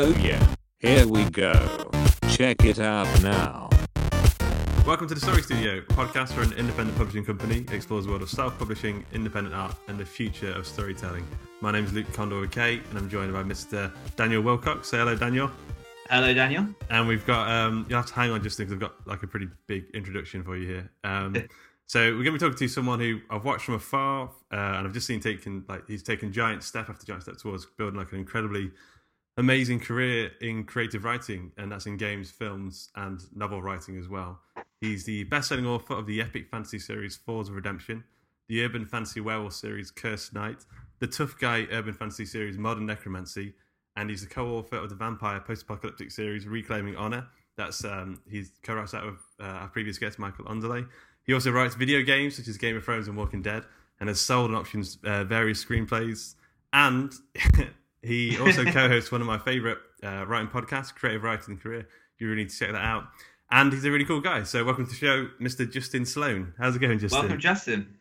Oh yeah, here we go. Check it out now. Welcome to the Story Studio, a podcast for an independent publishing company explores the world of self-publishing, independent art, and the future of storytelling. My name is Luke Kondor with K, and I'm joined by Mr. Daniel Wilcox. Say hello, Daniel. Hello, Daniel. And we've got um, you have to hang on just because I've got like a pretty big introduction for you here. Um, so we're going to be talking to someone who I've watched from afar, uh, and I've just seen taking like he's taken giant step after giant step towards building like an incredibly amazing career in creative writing, and that's in games, films, and novel writing as well. He's the best-selling author of the epic fantasy series Falls of Redemption, the urban fantasy werewolf series Cursed Night, the tough guy urban fantasy series Modern Necromancy, and he's the co-author of the vampire post-apocalyptic series Reclaiming Honor. That's um, he's co-writes that with uh, our previous guest Michael Anderle. He also writes video games such as Game of Thrones and Walking Dead, and has sold and options uh, various screenplays. And he also co-hosts one of my favorite uh, writing podcasts, Creative Writing Career. You really need to check that out. And he's a really cool guy. So welcome to the show, Mr. Justin Sloan. How's it going, Justin? Welcome, Justin.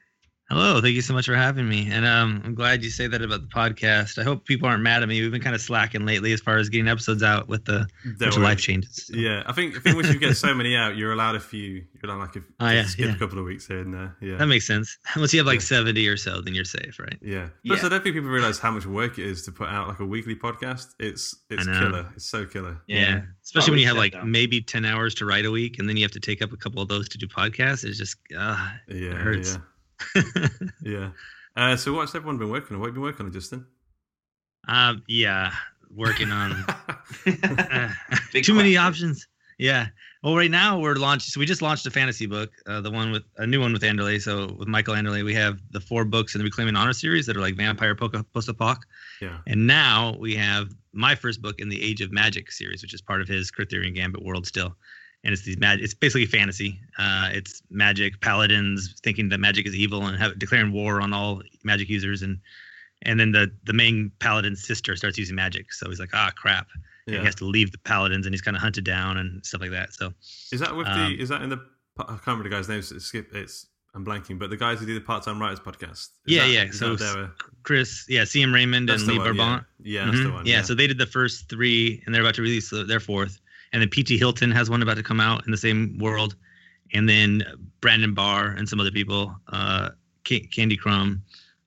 Hello, thank you so much for having me. And um, I'm glad you say that about the podcast. I hope people aren't mad at me. We've been kind of slacking lately as far as getting episodes out with the bunch of life changes. so. Yeah, I think I think once you get so many out, you're allowed a few. You're allowed like a, Oh, yeah, skip yeah. a couple of weeks here and there. Yeah, That makes sense. Once you have like Yeah. 70 or so, then you're safe, right? yeah. Plus, Yeah. I don't think people realize how much work it is to put out like a weekly podcast. It's it's killer. It's so killer. Yeah. Especially when you have like down. maybe 10 hours to write a week and then you have to take up a couple of those to do podcasts. It's just, uh, Yeah, it hurts. yeah, yeah. Uh, so what's everyone been working on? What have you been working on, Justin? um, yeah. Working on uh, Big too many options. Yeah. Well, right now we're launched. So we just launched a fantasy book, uh, the one with a new one with Anderle. So with Michael Anderle, we have the four books in the Reclaiming Honor series that are like vampire post apoc. yeah, And now we have my first book in the Age of Magic series, which is part of his Kurtherian Gambit world still. And it's these mag- it's basically fantasy. Uh, it's magic paladins thinking that magic is evil and have, declaring war on all magic users and and then the the main paladin's sister starts using magic. So he's like, ah crap. Yeah. he has to leave the paladins and he's kind of hunted down and stuff like that. So Is that with Um, the? Is that in the? I can't remember the guy's name. It's, skip. It's I'm blanking. But the guys who do the part-time writers podcast. Yeah, that- yeah, so Chris, yeah, CM Raymond that's and Lee one, Barbant. Yeah, yeah that's the Mhm. one. Yeah, so they did the first three, and they're about to release their fourth. And then PT Hylton has one about to come out in the same world, and then Brandon Barr and some other people, uh, Ca- Candy Crumb,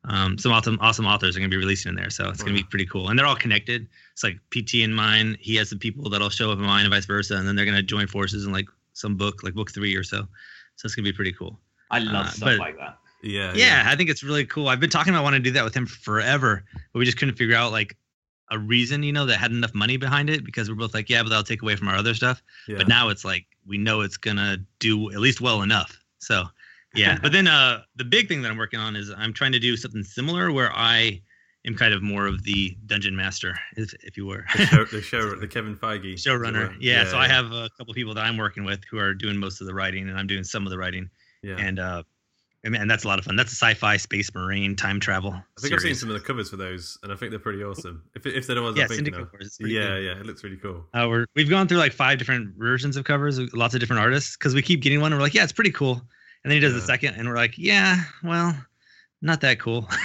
um, some awesome awesome authors are going to be releasing in there. So it's going to be pretty cool, and they're all connected. It's like PT and mine. He has some people that'll show up in mine, and vice versa, and then they're going to join forces in like some book, like book three or so. So it's going to be pretty cool. I love Uh, stuff but- like that. yeah, yeah, I think it's really cool. I've been talking about wanting to do that with him forever, but we just couldn't figure out like a reason, you know, that had enough money behind it because we're both like, yeah, but that'll take away from our other stuff. yeah. But now it's like we know it's gonna do at least well enough. So yeah. but then uh the big thing that I'm working on is I'm trying to do something similar where I am kind of more of the dungeon master, if, if you were. the show, the show, the Kevin Feige Showrunner. it. Yeah, so I have a couple people that I'm working with who are doing most of the writing and I'm doing some of the writing. Yeah, And uh and, that's a lot of fun. That's a sci-fi space marine time travel. I think I've seen some of the covers for those, and I think they're pretty awesome. If if they're the ones Yeah, I'm thinking Syndicate of. Wars, Yeah, good. yeah, it looks really cool. Uh, we're we've gone through like five different versions of covers, lots of different artists, because we keep getting one. And we're like, yeah, it's pretty cool. And then he does the second, and we're like, yeah, well, not that cool.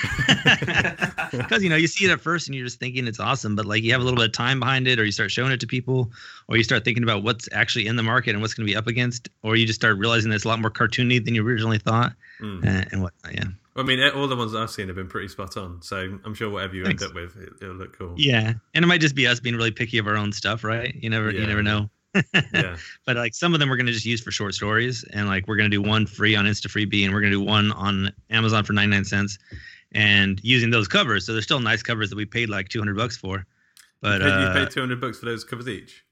Because you know you see it at first and you're just thinking it's awesome, but like you have a little bit of time behind it, or you start showing it to people, or you start thinking about what's actually in the market and what's going to be up against, or you just start realizing that it's a lot more cartoony than you originally thought, Mm. and, and what yeah. I mean, all the ones that I've seen have been pretty spot on. So I'm sure whatever you Thanks. end up with, it, it'll look cool. Yeah, and it might just be us being really picky of our own stuff, right? You never, Yeah. you never know. Yeah. but like some of them we're gonna just use for short stories, and like we're gonna do one free on InstaFreebie, and we're gonna do one on Amazon for 99 cents, and using those covers. So they're still nice covers that we paid like 200 bucks for. But you paid, uh, paid 200 bucks for those covers each.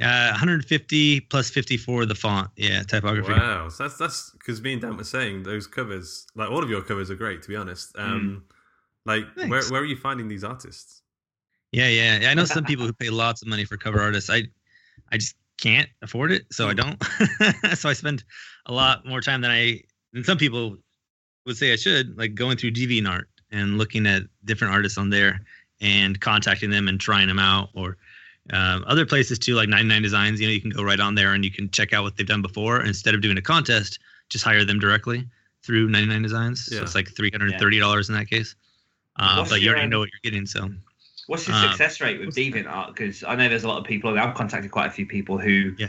uh, 150 plus 50 for the font, yeah, typography. Wow, so that's that's because me and Dan were saying those covers, like all of your covers, are great. To be honest, um, like where Mm. Thanks. where are you finding these artists? Yeah, yeah. yeah. I know some people who pay lots of money for cover artists. I I just can't afford it, so I don't. so I spend a lot more time than I than some people would say I should, like going through DeviantArt and looking at different artists on there and contacting them and trying them out or um, other places too, like 99 Designs. You know, you can go right on there and you can check out what they've done before instead of doing a contest. Just hire them directly through 99 Designs. Yeah. So it's like $330 in that case. Uh, but you already know what you're getting. So What's your Uh, success rate with DeviantArt? Because I know there's a lot of people. I've contacted quite a few people who Yeah.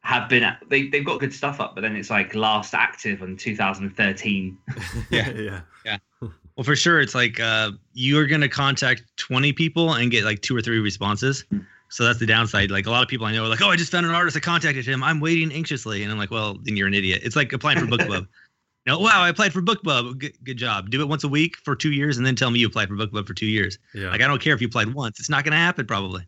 have been. They they've got good stuff up, but then it's like last active in 2013. yeah, Yeah. Yeah. Well, for sure, it's like uh, you're gonna contact 20 people and get like two or three responses. So that's the downside. Like a lot of people I know are like, "Oh, I just found an artist. I contacted him. I'm waiting anxiously." And I'm like, "Well, then you're an idiot." It's like applying for BookBub. No, wow, I applied for BookBub. Good, good job. Do it once a week for two years, and then tell me you applied for BookBub for two years. yeah. Like I don't care if you applied once. It's not gonna happen probably.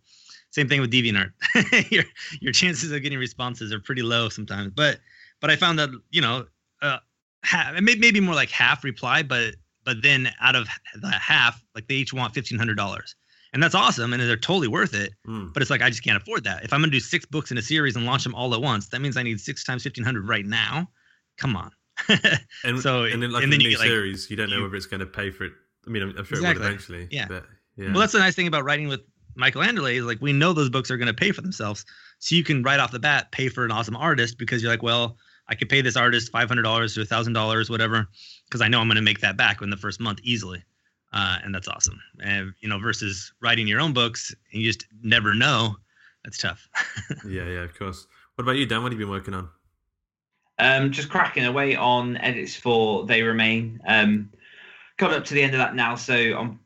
Same thing with DeviantArt. your your chances of getting responses are pretty low sometimes. But but I found that you know, uh, half, maybe maybe more like half reply, but but then out of the half, like they each want fifteen hundred dollars, and that's awesome, and they're totally worth it. Mm. But it's like I just can't afford that. If I'm gonna do six books in a series and launch them all at once, that means I need six times fifteen hundred right now. Come on. And So, and then like and in then the you new like, series, you don't know you- whether it's going to pay for it. I mean, I'm, I'm sure it Exactly. will eventually. Yeah. But, yeah. Well, that's the nice thing about writing with Michael Anderle is like we know those books are going to pay for themselves, so you can right off the bat pay for an awesome artist because you're like, well, I could pay this artist five hundred dollars to thousand dollars, whatever, because I know I'm going to make that back in the first month easily, uh, and that's awesome. And you know, versus writing your own books and you just never know, that's tough. yeah, yeah, of course. What about you, Dan? What have you been working on? Um, just cracking away on edits for They Remain. Um, coming up to the end of that now, so I'm,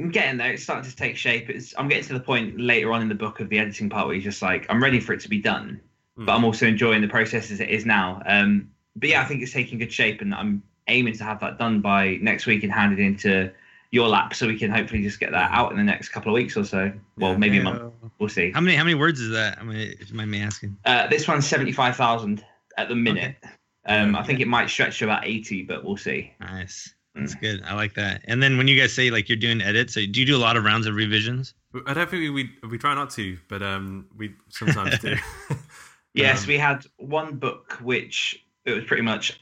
I'm getting there. It's starting to take shape. It's I'm getting to the point later on in the book of the editing part where you're just like, I'm ready for it to be done, Mm. but I'm also enjoying the process as it is now. Um, but yeah, I think it's taking good shape, and I'm aiming to have that done by next week and handed into your lap, so we can hopefully just get that out in the next couple of weeks or so. Well, Yeah. maybe a month. We'll see. How many how many words is that? I mean, if you mind me asking. Uh, this one's seventy five thousand at the minute. Um, Yeah. I think it might stretch to about eighty, but we'll see. Nice. That's Mm. good. I like that. And then when you guys say like you're doing edits, so do you do a lot of rounds of revisions? I don't think we we, we try not to, but um, we sometimes do. Yes, Um, we had one book which it was pretty much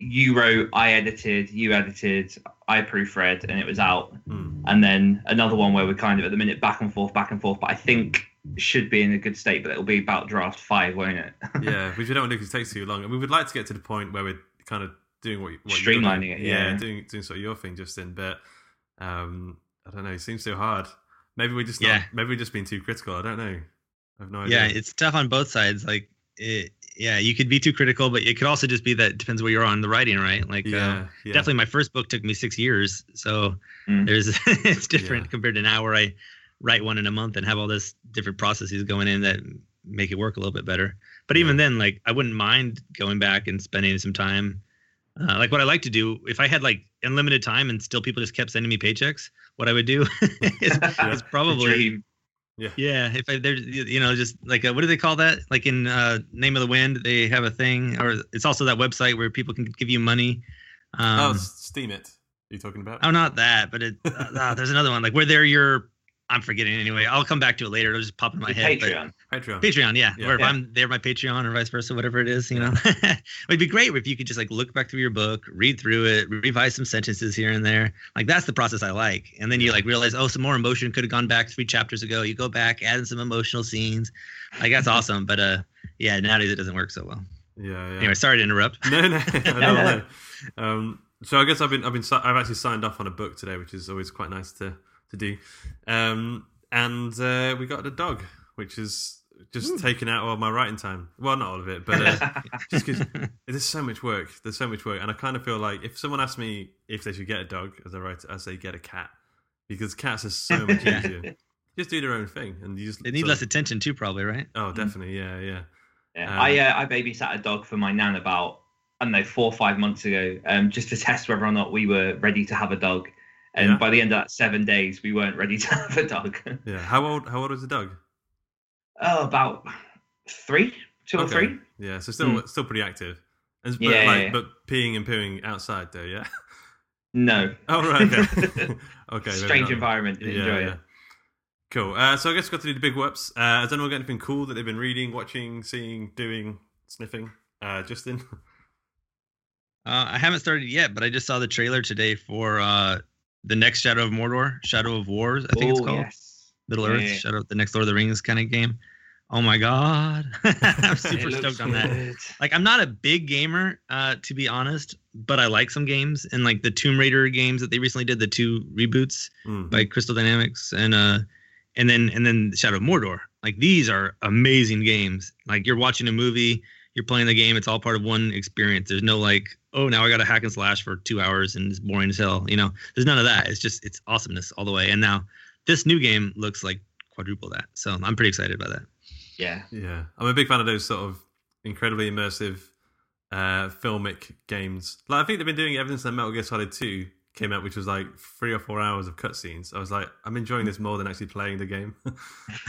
you wrote, I edited, you edited, I proofread, and it was out. hmm. And then another one where we're kind of at the minute back and forth, back and forth. But I think it should be in a good state, but it'll be about draft five, won't it? yeah, which we don't want to because it takes too long. And we would like to get to the point where we're kind of doing what, what you're Streamlining doing. it, yeah. doing doing sort of your thing, Justin. But um, I don't know. It seems so hard. Maybe we just not, Yeah. maybe we're just being too critical. I don't know. I have no idea. Yeah, it's tough on both sides. Like, it, yeah, you could be too critical, but it could also just be that it depends where you're on the writing, right? Like, uh, yeah, yeah. definitely my first book took me six years, so Mm. there's it's different Yeah. compared to now where I write one in a month and have all this different processes going in that make it work a little bit better. But even then, like, I wouldn't mind going back and spending some time. Uh, like what I like to do, if I had like unlimited time and still people just kept sending me paychecks, what I would do is, is probably Dream. yeah, if I there, you know, just like uh what do they call that? Like in uh, Name of the Wind, they have a thing, or it's also that website where people can give you money. oh, Um, Steemit. Are you talking about? oh, not that, but it, uh, uh, there's another one like where they're your. I'm forgetting anyway. I'll come back to it later. It'll just pop in my head. Patreon. Patreon. Patreon, yeah. Yeah. Where if Yeah. I'm they're my Patreon or vice versa, whatever it is, you know. It'd be great if you could just like look back through your book, read through it, revise some sentences here and there. Like that's the process I like. And then you like realize, oh, some more emotion could have gone back three chapters ago. You go back, add in some emotional scenes. Like that's awesome. But uh yeah, nowadays it doesn't work so well. Yeah, yeah. Anyway, sorry to interrupt. No, no, no, no, no. Um, so I guess I've been I've been I've actually signed off on a book today, which is always quite nice to to do. Um, and uh, we got a dog, which is just taken out all my writing time. Well, not all of it, but uh, just because there's so much work. There's so much work, and I kind of feel like if someone asks me if they should get a dog, as a writer, I say get a cat because cats are so much easier. just do their own thing, and you just They need sort less of- attention too, probably, right? Oh, definitely, yeah, yeah. Yeah, Um, I uh, I babysat a dog for my nan about I don't know four or five months ago, um, just to test whether or not we were ready to have a dog. And Yeah. by the end of that seven days, we weren't ready to have a dog. Yeah. How old? How old was the dog? oh, about three, two or three. Yeah. So still, Mm. still pretty active. And, but, Yeah, like, yeah, yeah. but peeing and pooing outside though. Yeah. No. Oh right. Okay. okay. Strange environment. Didn't enjoy it. Cool. Uh, so I guess we've got to do the big whoops. Uh, has anyone got anything cool that they've been reading, watching, seeing, doing, sniffing? Uh, Justin. Uh, I haven't started yet, but I just saw the trailer today for uh, the next Shadow of Mordor, Shadow of Wars. I think it's Oh, called yes. Middle Yeah, Earth, yeah. Shadow, the next Lord of the Rings kind of game. Oh my god, I'm super stoked on that. Like, I'm not a big gamer, uh, to be honest, but I like some games and like the Tomb Raider games that they recently did, the two reboots Mm. by Crystal Dynamics, and uh, and then and then Shadow of Mordor. Like these are amazing games. Like you're watching a movie, you're playing the game. It's all part of one experience. There's no like, oh, now I got to hack and slash for two hours and it's boring as hell. You know, there's none of that. It's just it's awesomeness all the way. And now this new game looks like quadruple that. So I'm pretty excited about that. Yeah. Yeah, I'm a big fan of those sort of incredibly immersive uh, filmic games. Like I think they've been doing it ever since that Metal Gear Solid 2 came out, which was like three or four hours of cutscenes. I was like, I'm enjoying this more than actually playing the game.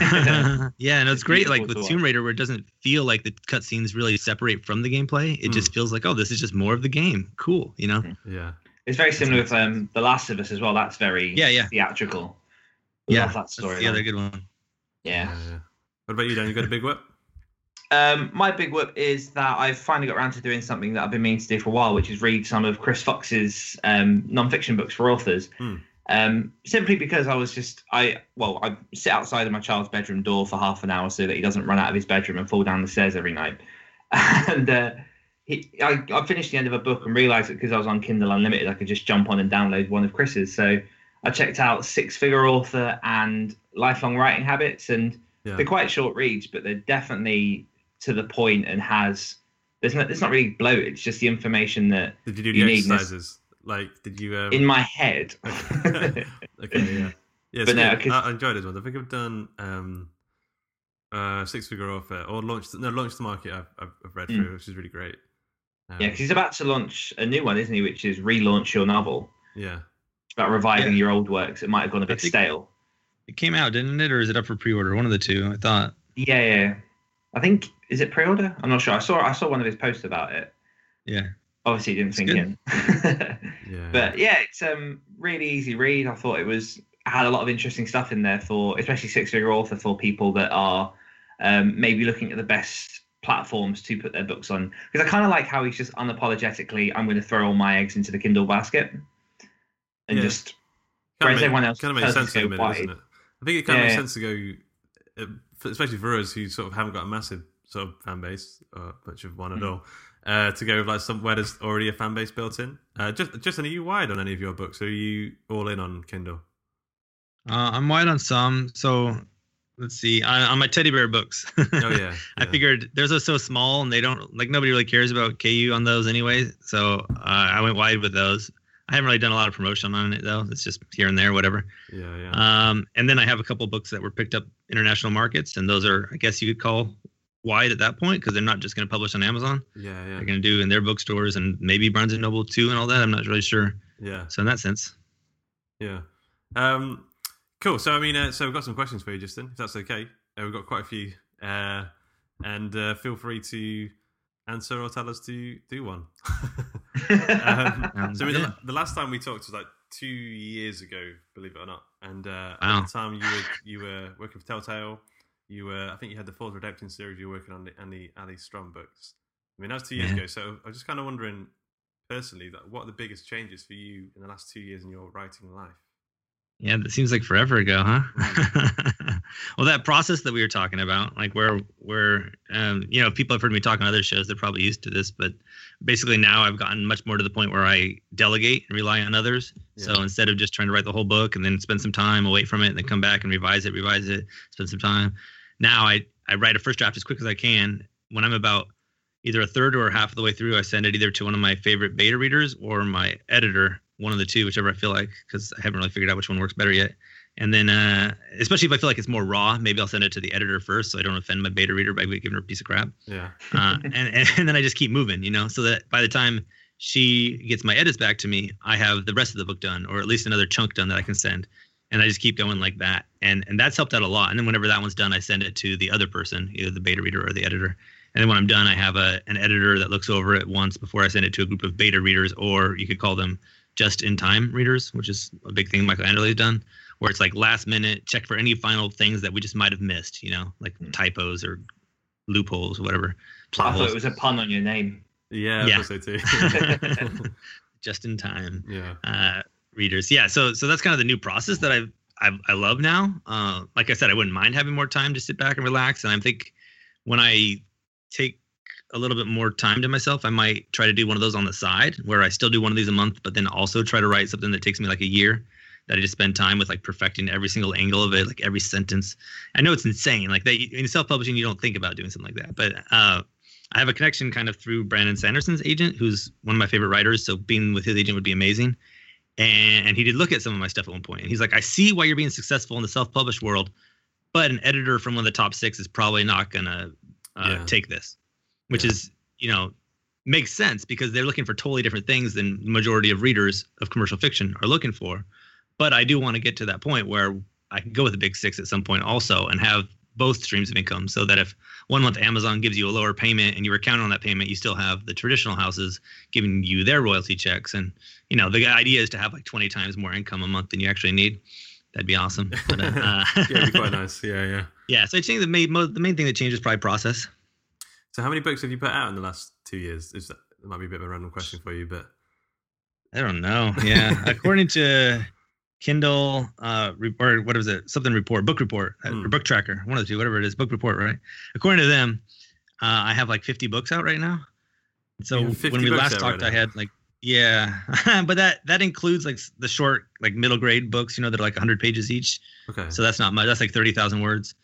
yeah, and it's It's great. Like beautiful with to Tomb. Raider, where it doesn't feel like the cutscenes really separate from the gameplay. It just feels like, oh, this is just more of the game. Cool, you know? yeah, It's very similar with um, The Last of Us as well. That's very Yeah, yeah. theatrical. Yeah, Love that That's story. the other good one. Yeah. yeah. What about you, Dan? You got a big whip? Um, my big whoop is that I've finally got around to doing something that I've been meaning to do for a while, which is read some of Chris Fox's um, non-fiction books for authors. Hmm. Um, simply because I was just I well I sit outside of my child's bedroom door for half an hour so that he doesn't run out of his bedroom and fall down the stairs every night. And uh, he, I, I finished the end of a book and realised that because I was on Kindle Unlimited, I could just jump on and download one of Chris's. So I checked out Six Figure Author and Lifelong Writing Habits, and Yeah, they're quite short reads, but they're definitely to the point and has there's not it's not really bloat. It's just the information that Did you do you the need this- exercises? Like, did you? Um... in my head. okay, yeah, yeah. But so no, yeah, 'cause- I, I enjoyed those one. I think I've done um, uh, Six Figure Author or Launch. No, Launch the Market. I've, I've, I've read Mm. through, which is really great. Um, yeah, because he's about to launch a new one, isn't he? Which is relaunch your novel. yeah. It's about reviving Yeah. your old works. It might have gone a bit think- stale. It came out, didn't it, or is it up for pre-order? One of the two. I thought. Yeah, yeah. I think is it pre-order? I'm not sure. I saw I saw one of his posts about it. Yeah. Obviously, didn't It's sink in. Yeah. But yeah, it's um really easy read. I thought it was had a lot of interesting stuff in there for especially six figure author for people that are um, maybe looking at the best platforms to put their books on. Because I kind of like how he's just unapologetically, I'm going to throw all my eggs into the Kindle basket, and Yeah. just kind whereas everyone else kind of makes sense to go minute, wide. it? I think it kind of Yeah, makes sense to go, uh, especially for us who sort of haven't got a massive sort of fan base or much of one at Mhm. all. Uh, to go with like somewhere there's already a fan base built in. Uh, just, just are you wide on any of your books? Or are you all in on Kindle? Uh, I'm wide on some. So let's see. On, on my teddy bear books. Oh yeah, I figured those are so small and they don't like nobody really cares about KU on those anyway. So uh, I went wide with those. I haven't really done a lot of promotion on it though. It's just here and there, whatever. yeah, yeah. Um, and then I have a couple books that were picked up international markets, and those are, I guess you could call wide at that point because they're not just going to publish on Amazon. yeah, yeah, They're going to do in their bookstores and maybe Barnes and Noble too, and all that. I'm not really sure. yeah, So in that sense, yeah. Um, cool. So I mean, uh, so we've got some questions for you, Justin, if that's okay. Uh, we've got quite a few, uh, and uh, feel free to answer or tell us to do one. um, so I mean, good. the, the last time we talked was like two years ago, believe it or not. And uh, Wow. at the time, you were you were working for Telltale. You were, I think, you had the Fourth Redemption series. You were working on the and the Allie Strom books. I mean, that was two years Yeah. ago. So I was just kind of wondering, personally, that what are the biggest changes for you in the last two years in your writing life? yeah, that seems like forever ago, huh? well, that process that we were talking about, like where where um, you know people have heard me talk on other shows, they're probably used to this, but basically now I've gotten much more to the point where I delegate and rely on others. So instead of just trying to write the whole book and then spend some time away from it and then come back and revise it, revise it, spend some time. Now I I write a first draft as quick as I can. When I'm about either a third or half of the way through, I send it either to one of my favorite beta readers or my editor, one of the two, whichever I feel like, because I haven't really figured out which one works better yet. And then, uh, especially if I feel like it's more raw, maybe I'll send it to the editor first, so I don't offend my beta reader by giving her a piece of crap. Yeah. Uh, and, and then I just keep moving, you know, so that by the time she gets my edits back to me, I have the rest of the book done, or at least another chunk done that I can send. And I just keep going like that, and and that's helped out a lot. And then whenever that one's done, I send it to the other person, either the beta reader or the editor. And then when I'm done, I have a an editor that looks over it once before I send it to a group of beta readers, or you could call them just in time readers, which is a big thing Michael Anderle's done, where it's like last minute check for any final things that we just might have missed, you know, like typos or loopholes or whatever. I Plot thought it was a pun on your name. Yeah, Yeah. So too. just in time yeah. uh, readers. Yeah, so so that's kind of the new process that I've, I've I love now. Uh, like I said, I wouldn't mind having more time to sit back and relax. And I think when I take a little bit more time to myself, I might try to do one of those on the side where I still do one of these a month, but then also try to write something that takes me like a year. That I just spend time with like perfecting every single angle of it, like every sentence. I know it's insane. Like that in self-publishing, you don't think about doing something like that, but uh, I have a connection kind of through Brandon Sanderson's agent, who's one of my favorite writers. So being with his agent would be amazing. And, and he did look at some of my stuff at one point, and he's like, "I see why you're being successful in the self-published world, but an editor from one of the top six is probably not gonna uh, Yeah. take this," which Yeah. is, you know, makes sense because they're looking for totally different things than the majority of readers of commercial fiction are looking for. But I do want to get to that point where I can go with the big six at some point also and have both streams of income so that if one month Amazon gives you a lower payment and you were counting on that payment, you still have the traditional houses giving you their royalty checks. And, you know, the idea is to have like 20 times more income a month than you actually need. That'd be awesome. But, uh, yeah, it'd be quite nice. Yeah, yeah. yeah. So I think the main, the main thing that changes is probably process. So, how many books have you put out in the last two years? Is that, that might be a bit of a random question for you, but I don't know. Yeah. According to Kindle, uh, or what is it? Something report, book report, uh, Hmm. or book tracker, one of the two, whatever it is, book report, right? According to them, uh, I have like 50 books out right now. So You have 50 when we last talked, right I had like, yeah, but that that includes like the short, like middle grade books, you know, that are like 100 pages each. okay. So that's not much. That's like 30,000 words.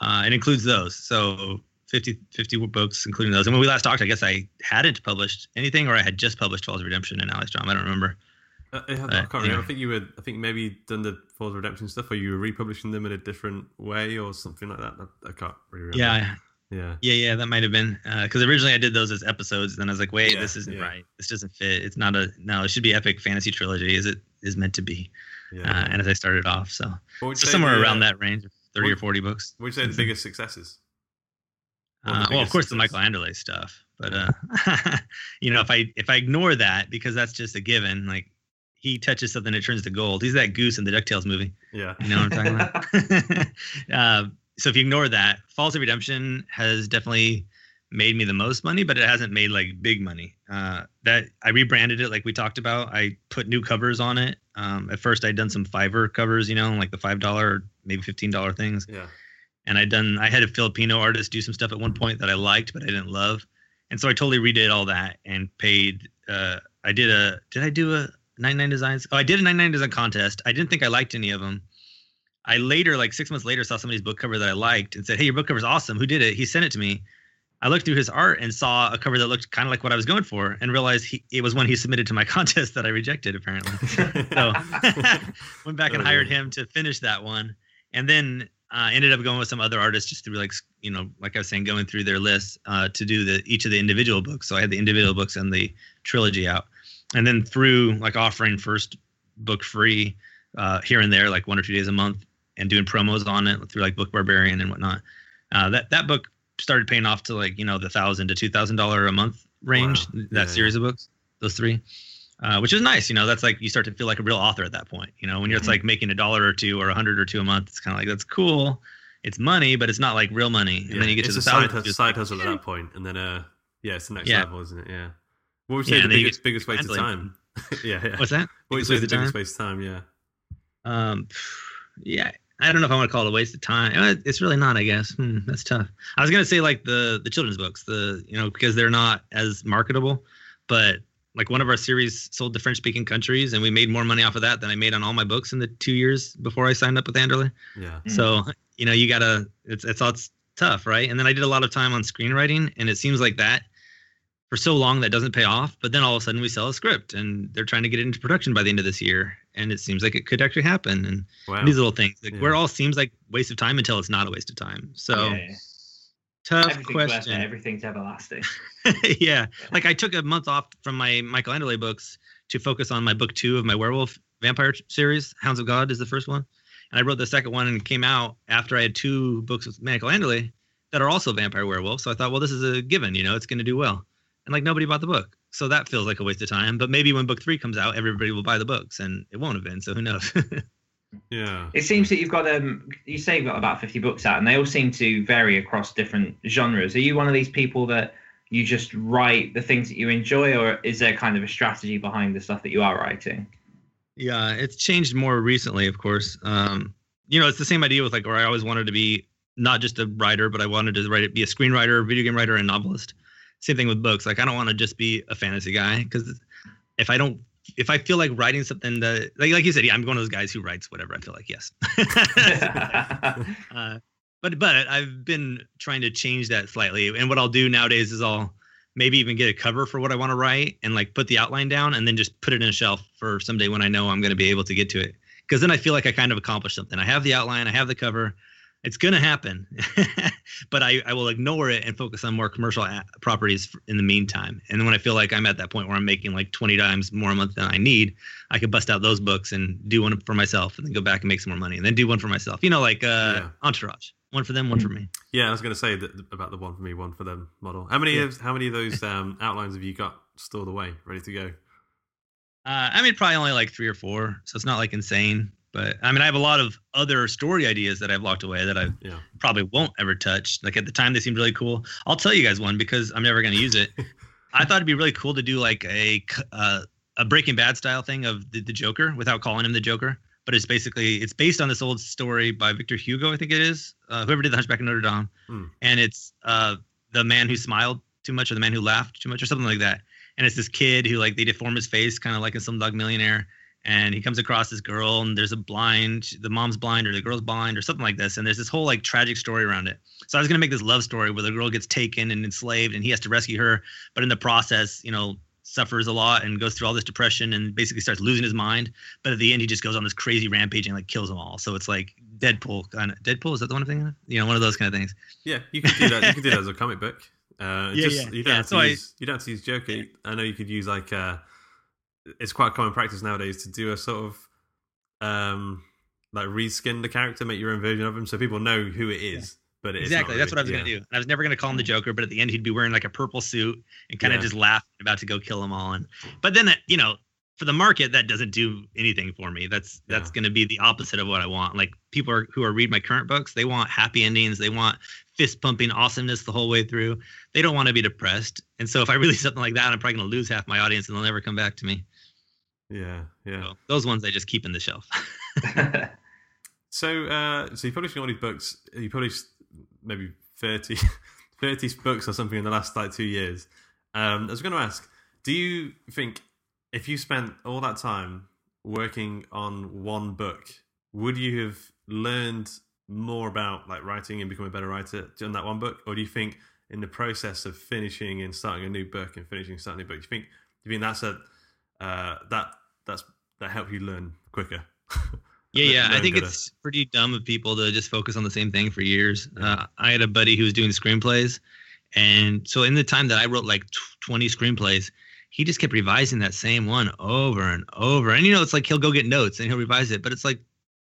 Uh, it includes those. So 50, 50 books, including those. And when we last talked, I guess I hadn't published anything, or I had just published Falls of Redemption and Alex Drama. I don't remember. Uh, I, have- uh, I can't remember. yeah. I think you were. I think maybe done the Falls Redemption stuff, or you were republishing them in a different way, or something like that. I, I can't really remember. Yeah, Yeah. yeah, yeah. That might have been because originally I did those as episodes, and then I was like, wait, Yeah, this isn't yeah. right. This doesn't fit. It's not a no. It should be epic fantasy trilogy, Is it is meant to be. Yeah. Uh, and as I started off, so, What so somewhere the, around uh, that range, thirty or forty books. What would you say the biggest successes? Uh, well, of course, the success? Michael Anderle stuff, but uh, you know, if I if I ignore that because that's just a given, like he touches something, it turns to gold. He's that goose in the Ducktales movie. Yeah. You know what I'm talking about? uh, so if you ignore that, Falls of Redemption has definitely made me the most money, but it hasn't made like big money. Uh, that I rebranded it like we talked about. I put new covers on it. Um, at first, I'd done some Fiverr covers, you know, like the five dollar, maybe fifteen dollar things Yeah. and I'd done I had a Filipino artist do some stuff at one point that I liked but I didn't love, and so I totally redid all that and paid. Uh, I did a did I do a 99 designs? Oh, I did a 99 design contest. I didn't think I liked any of them. I later, like six months later, saw somebody's book cover that I liked and said, "Hey, your book cover's awesome. Who did it?" He sent it to me. I looked through his art and saw a cover that looked kind of like what I was going for, and realized he, it was one he submitted to my contest that I rejected. Apparently, so went back and Oh, hired yeah. him to finish that one and then uh, ended up going with some other artists just through like you know like i was saying going through their lists uh, to do the each of the individual books so i had the individual books and the trilogy out and then through like offering first book free uh, here and there like one or two days a month and doing promos on it through like book barbarian and whatnot uh, that that book started paying off to like you know the thousand to two thousand dollar a month range Wow. that Yeah, series of books those three uh, which is nice. You know, that's like you start to feel like a real author at that point. You know, when you're it's Mhm. like making a dollar or two or a hundred or two a month, it's kind of like that's cool. It's money, but it's not like real money. And Yeah, then you get it's to the side, thousand, side hustle at that point, and then uh, yeah, it's the next Yeah. level, isn't it? Yeah. What would you Yeah, say the biggest get biggest waste of time? yeah, yeah. What's that? What would you say the of biggest waste of time? Yeah. Um, yeah, I don't know if I want to call it a waste of time. Uh, It's really not, I guess. Hmm, that's tough. I was gonna say like the the children's books, the you know because they're not as marketable, but like one of our series sold to French speaking countries, and we made more money off of that than I made on all my books in the two years before I signed up with Anderle. Yeah. Mm. So you know you gotta it's it's all it's tough, right? And then I did a lot of time on screenwriting, and it seems like that for so long that doesn't pay off. But then all of a sudden we sell a script, and they're trying to get it into production by the end of this year, and it seems like it could actually happen. And Wow. these little things like Yeah. where it all seems like waste of time until it's not a waste of time. So Yeah, yeah. tough Everything's question. Everything's everlasting. yeah. Like I took a month off from my Michael Anderle books to focus on my book two of my werewolf vampire series. Hounds of God is the first one. And I wrote the second one and it came out after I had two books with Michael Anderle that are also vampire werewolves. So I thought, well, this is a given, you know, it's going to do well. And like nobody bought the book. So that feels like a waste of time. But maybe when book three comes out, everybody will buy the books and it won't have been. So who knows? Yeah. It seems that you've got um you say you've got about 50 books out and they all seem to vary across different genres. Are you one of these people that you just write the things that you enjoy or is there kind of a strategy behind the stuff that you are writing? Yeah, it's changed more recently, of course. Um, you know, it's the same idea with like where I always wanted to be not just a writer, but I wanted to write it, be a screenwriter, video game writer, and novelist. Same thing with books. Like I don't want to just be a fantasy guy because if I don't, if I feel like writing something that, like like you said, yeah, I'm one of those guys who writes whatever I feel like. Yes. uh, but but I've been trying to change that slightly. And what I'll do nowadays is I'll maybe even get a cover for what I want to write and like put the outline down and then just put it in a shelf for someday when I know I'm going to be able to get to it. Because then I feel like I kind of accomplished something. I have the outline, I have the cover. It's going to happen, but I, I will ignore it and focus on more commercial a- properties in the meantime. And then when I feel like I'm at that point where I'm making like 20 times more a month than I need, I could bust out those books and do one for myself and then go back and make some more money and then do one for myself. You know, like uh, Yeah. Entourage. One for them, one for me. Yeah, I was going to say that about the one for me, one for them model. How many Yeah. of how many of those um, outlines have you got stored away, ready to go? Uh, I mean, probably only like three or four, so it's not like insane. But I mean, I have a lot of other story ideas that I've locked away that I Yeah. probably won't ever touch. Like at the time, they seemed really cool. I'll tell you guys one because I'm never going to use it. I thought it'd be really cool to do like a uh, a Breaking Bad style thing of the, the Joker without calling him the Joker. But it's basically it's based on this old story by Victor Hugo, I think it is. Uh, whoever did the Hunchback of Notre Dame, Hmm. and it's uh, the man who smiled too much or the man who laughed too much or something like that. And it's this kid who like they deform his face, kind of like in Slumdog Millionaire. And he comes across this girl, and there's a blind, the mom's blind or the girl's blind or something like this. And there's this whole like tragic story around it. So I was gonna make this love story where the girl gets taken and enslaved, and he has to rescue her, but in the process, you know, suffers a lot and goes through all this depression and basically starts losing his mind. But at the end, he just goes on this crazy rampage and like kills them all. So it's like Deadpool kind of. Deadpool is that the one I'm thinking of? You know, one of those kind of things. Yeah, you can do that. You can do that as a comic book. Uh, Yeah, just, yeah. You don't Yeah, have to so I- use. You don't have to use Joker. I know you could use like. Uh, it's quite common practice nowadays to do a sort of, um, like reskin the character, make your own version of him, so people know who it is. But it's exactly. That's what I was really- gonna do. And I was never gonna call him the Joker, but at the end he'd be wearing like a purple suit and kind of Yeah. just laughing about to go kill them all. And but then that you know, for the market, that doesn't do anything for me. That's that's Yeah. gonna be the opposite of what I want. Like people are, who are read my current books, they want happy endings. They want fist pumping awesomeness the whole way through. They don't want to be depressed. And so if I release something like that, I'm probably gonna lose half my audience and they'll never come back to me. Yeah, yeah. So those ones I just keep in the shelf. So, uh, so you published all these books. You published maybe 30, 30 books or something in the last like two years. Um, I was going to ask, do you think if you spent all that time working on one book, would you have learned more about like writing and becoming a better writer on that one book, or do you think in the process of finishing and starting a new book and finishing starting a new book, do you think do you think that's a uh, that that's that helped you learn quicker? Yeah, yeah. I think gooder. it's pretty dumb of people to just focus on the same thing for years. Uh, I had a buddy who was doing screenplays, and so in the time that I wrote like tw- 20 screenplays, he just kept revising that same one over and over. And you know, it's like he'll go get notes and he'll revise it, but it's like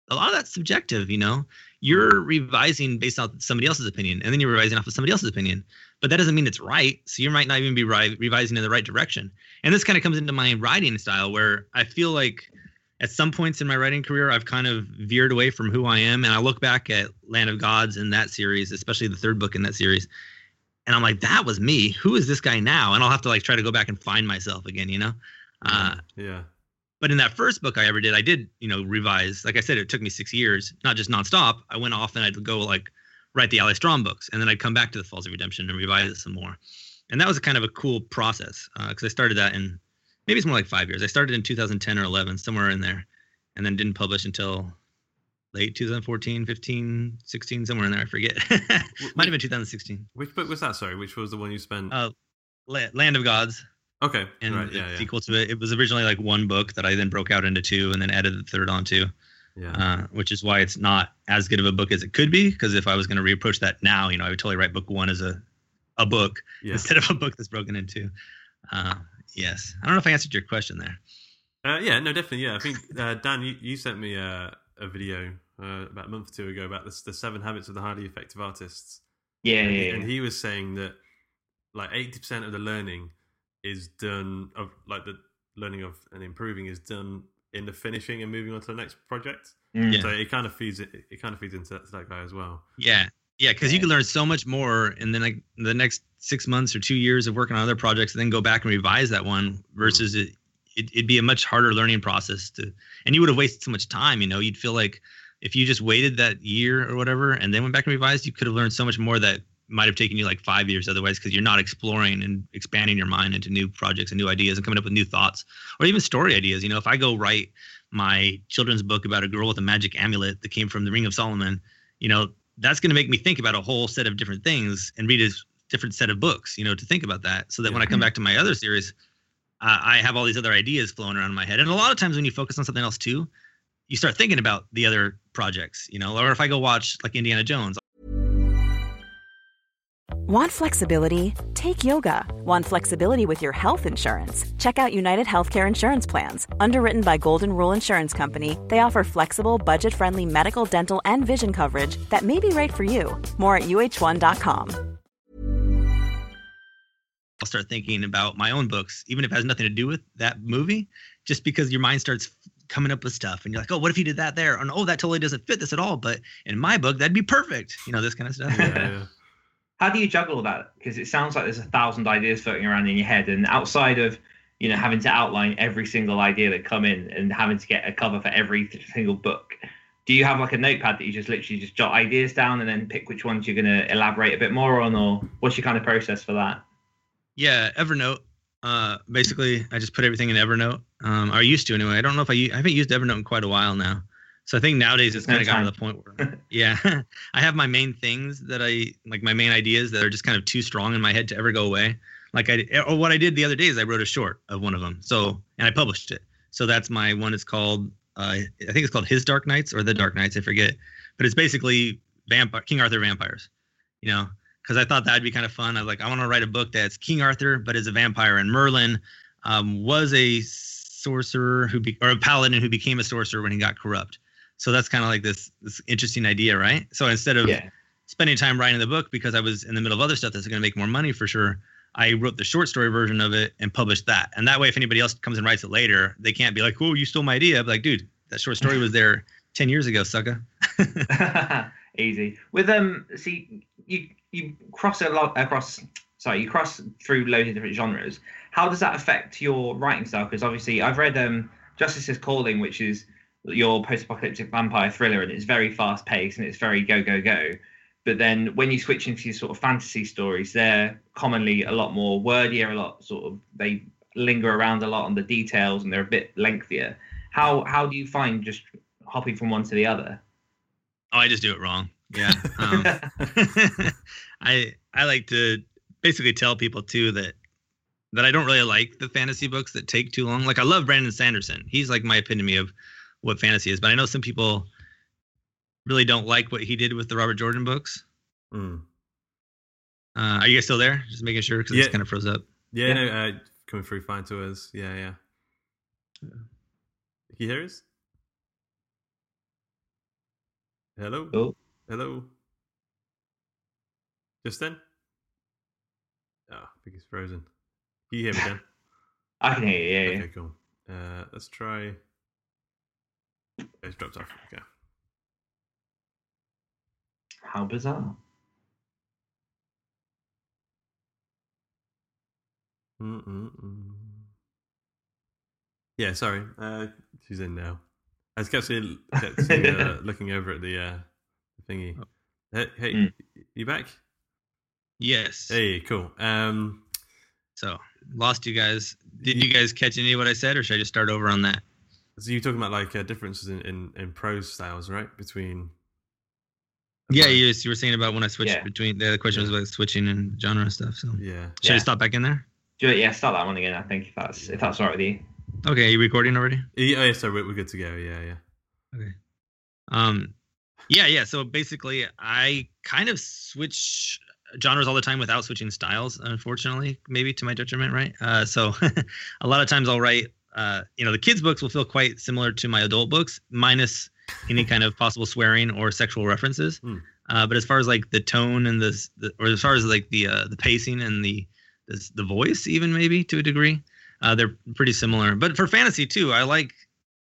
a lot of that's subjective. You know, you're revising based on somebody else's opinion, and then you're revising off of somebody else's opinion. But that doesn't mean it's right. So you might not even be ri- revising in the right direction. And this kind of comes into my writing style, where I feel like at some points in my writing career, I've kind of veered away from who I am. And I look back at Land of Gods in that series, especially the third book in that series, and I'm like, that was me. Who is this guy now? And I'll have to like try to go back and find myself again, you know? Uh, yeah, But in that first book I ever did, I did, you know, revise. Like I said, it took me six years, not just nonstop. I went off and I'd go like write the Allie Strom books, and then I'd come back to the Falls of Redemption and revise it some more. And that was a kind of a cool process because uh, I started that in maybe it's more like five years. I started in 2010 or 11, somewhere in there, and then didn't publish until late 2014, 15, 16, somewhere in there. I forget. Might have been 2016. Which book was that? Sorry, which was the one you spent? Uh, Land of Gods. Okay. And right, yeah, the yeah. sequel to it. It was originally like one book that I then broke out into two and then added the third onto, Yeah. uh, which is why it's not as good of a book as it could be. Because if I was going to reapproach that now, you know, I would totally write book one as a, a book yeah. instead of a book that's broken into. Uh, yes. I don't know if I answered your question there. Uh, yeah, no, definitely. Yeah, I think uh, Dan, you, you sent me a, a video uh, about a month or two ago about this, the seven habits of the highly effective artists. Yeah, and, yeah, yeah. and he was saying that like eighty percent of the learning is done of like the learning of and improving is done in the finishing and moving on to the next project. Mm. Yeah. So it kind of feeds it. It kind of feeds into that, that guy as well. Yeah. Yeah. Because you can learn so much more in the, like, the next six months or two years of working on other projects and then go back and revise that one versus it, it, it'd be a much harder learning process to, and you would have wasted so much time. You know, you'd feel like if you just waited that year or whatever and then went back and revised, you could have learned so much more that might have taken you like five years otherwise because you're not exploring and expanding your mind into new projects and new ideas and coming up with new thoughts or even story ideas. You know, if I go write my children's book about a girl with a magic amulet that came from the Ring of Solomon, you know, that's going to make me think about a whole set of different things and read a different set of books, you know, to think about that. So that when I come back to my other series, uh, I have all these other ideas flowing around in my head. And a lot of times when you focus on something else too, you start thinking about the other projects, you know, or if I go watch like Indiana Jones, Want flexibility? Take yoga. Want flexibility with your health insurance? Check out United Healthcare Insurance Plans. Underwritten by Golden Rule Insurance Company, they offer flexible, budget friendly medical, dental, and vision coverage that may be right for you. More at uh1.com. I'll start thinking about my own books, even if it has nothing to do with that movie, just because your mind starts coming up with stuff and you're like, oh, what if you did that there? And oh, that totally doesn't fit this at all. But in my book, that'd be perfect. You know, this kind of stuff. Yeah, yeah. How do you juggle that? Because it sounds like there's a thousand ideas floating around in your head, and outside of you know having to outline every single idea that come in and having to get a cover for every single book, do you have like a notepad that you just literally just jot ideas down and then pick which ones you're going to elaborate a bit more on, or what's your kind of process for that? Yeah, Evernote. Uh, basically, I just put everything in Evernote. Um, I used to anyway. I don't know if I haven't used Evernote in quite a while now. So I think nowadays it's kind of gotten to the point where, yeah, I have my main things that I like, my main ideas that are just kind of too strong in my head to ever go away. Like I, or what I did the other day is I wrote a short of one of them. So, and I published it. So that's my one. It's called, uh, I think it's called His Dark Knights or The Dark Knights. I forget, but it's basically vampire, King Arthur vampires, you know, because I thought that'd be kind of fun. I was like, I want to write a book that's King Arthur, but is a vampire, and Merlin um, was a sorcerer who be, or a paladin who became a sorcerer when he got corrupt. So that's kind of like this this interesting idea, right? So instead of Yeah. spending time writing the book because I was in the middle of other stuff that's going to make more money for sure, I wrote the short story version of it and published that. And that way, if anybody else comes and writes it later, they can't be like, "Oh, you stole my idea." I'd be like, dude, that short story was there ten years ago, sucker. Easy. With um, see, you you cross a lot across. Sorry, you cross through loads of different genres. How does that affect your writing style? Because obviously, I've read um, Justice's Calling, which is your post-apocalyptic vampire thriller, and it's very fast-paced and it's very go go go. But then when you switch into your sort of fantasy stories, they're commonly a lot more wordier, a lot sort of they linger around a lot on the details, and they're a bit lengthier. How how do you find just hopping from one to the other? Oh, I just do it wrong. Yeah. Um, I I like to basically tell people too that that I don't really like the fantasy books that take too long. Like I love Brandon Sanderson. He's like my epitome of what fantasy is. But I know some people really don't like what he did with the Robert Jordan books. Mm. Uh, are you guys still there? Just making sure because Yeah. it's kind of froze up. Yeah, Yeah. no, uh, coming through fine to us. Yeah, yeah. Can you hear us? Hello? Oh. Hello? Justin? Oh, I think he's frozen. Can you hear me, Dan? I can hear you. Yeah, yeah. Okay, cool. Uh, let's try. Oh, It's dropped off. Okay. How bizarre. Mm-mm-mm. Yeah, sorry. Uh, she's in now. I was kept seeing, kept seeing uh, looking over at the uh, thingy. Hey, hey Mm. you back? Yes. Hey, cool. Um, So lost you guys. Did you guys catch any of what I said, or should I just start over on that? So you're talking about like uh, differences in, in, in prose styles, right? Between Yeah, you, you were saying about when I switched Yeah. between the other question was about switching and genre and stuff. So yeah. should I Yeah. stop back in there? Do it, yeah, start that one again. I think if that's if that's all right with you. Okay, you recording already? Yeah, oh, yeah, so we're, we're good to go. Yeah, yeah. Okay. Um, yeah, yeah. So basically, I kind of switch genres all the time without switching styles. Unfortunately, maybe to my detriment, right? Uh, so a lot of times I'll write. Uh, you know, the kids' books will feel quite similar to my adult books, minus any kind of possible swearing or sexual references. Hmm. Uh, but as far as like the tone and this, the, or as far as like the uh, the pacing and the the, the voice, even maybe to a degree, uh, they're pretty similar. But for fantasy too, I like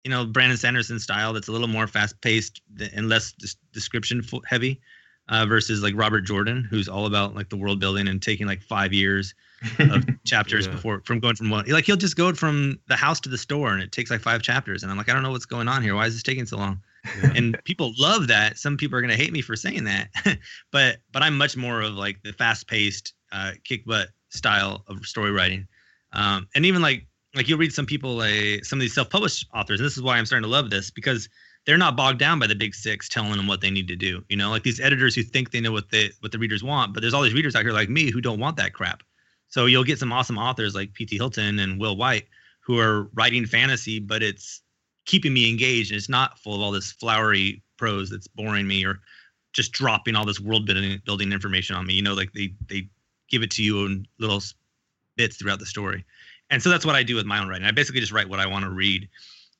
you know Brandon Sanderson style that's a little more fast paced and less des- description heavy uh, versus like Robert Jordan who's all about like the world building and taking like five years of chapters Yeah. before from going from one like he'll just go from the house to the store and it takes like five chapters. And I'm like I don't know what's going on here. Why is this taking so long? Yeah. and people love that. Some people are going to hate me for saying that. But but i'm much more of like the fast paced uh kick butt style of story writing. Um and even like like you'll read some people like some of these self-published authors and this is why i'm starting to love this because they're not bogged down by the big six telling them what they need to do you know? Like these editors who think they know what they what the readers want but there's all these readers out here like me who don't want that crap. So you'll get some awesome authors like PT Hylton and Will Wight who are writing fantasy but it's keeping me engaged and it's not full of all this flowery prose that's boring me or just dropping all this world building building information on me you know? Like they they give it to you in little bits throughout the story. And so that's what i do with my own writing. I basically just write what i want to read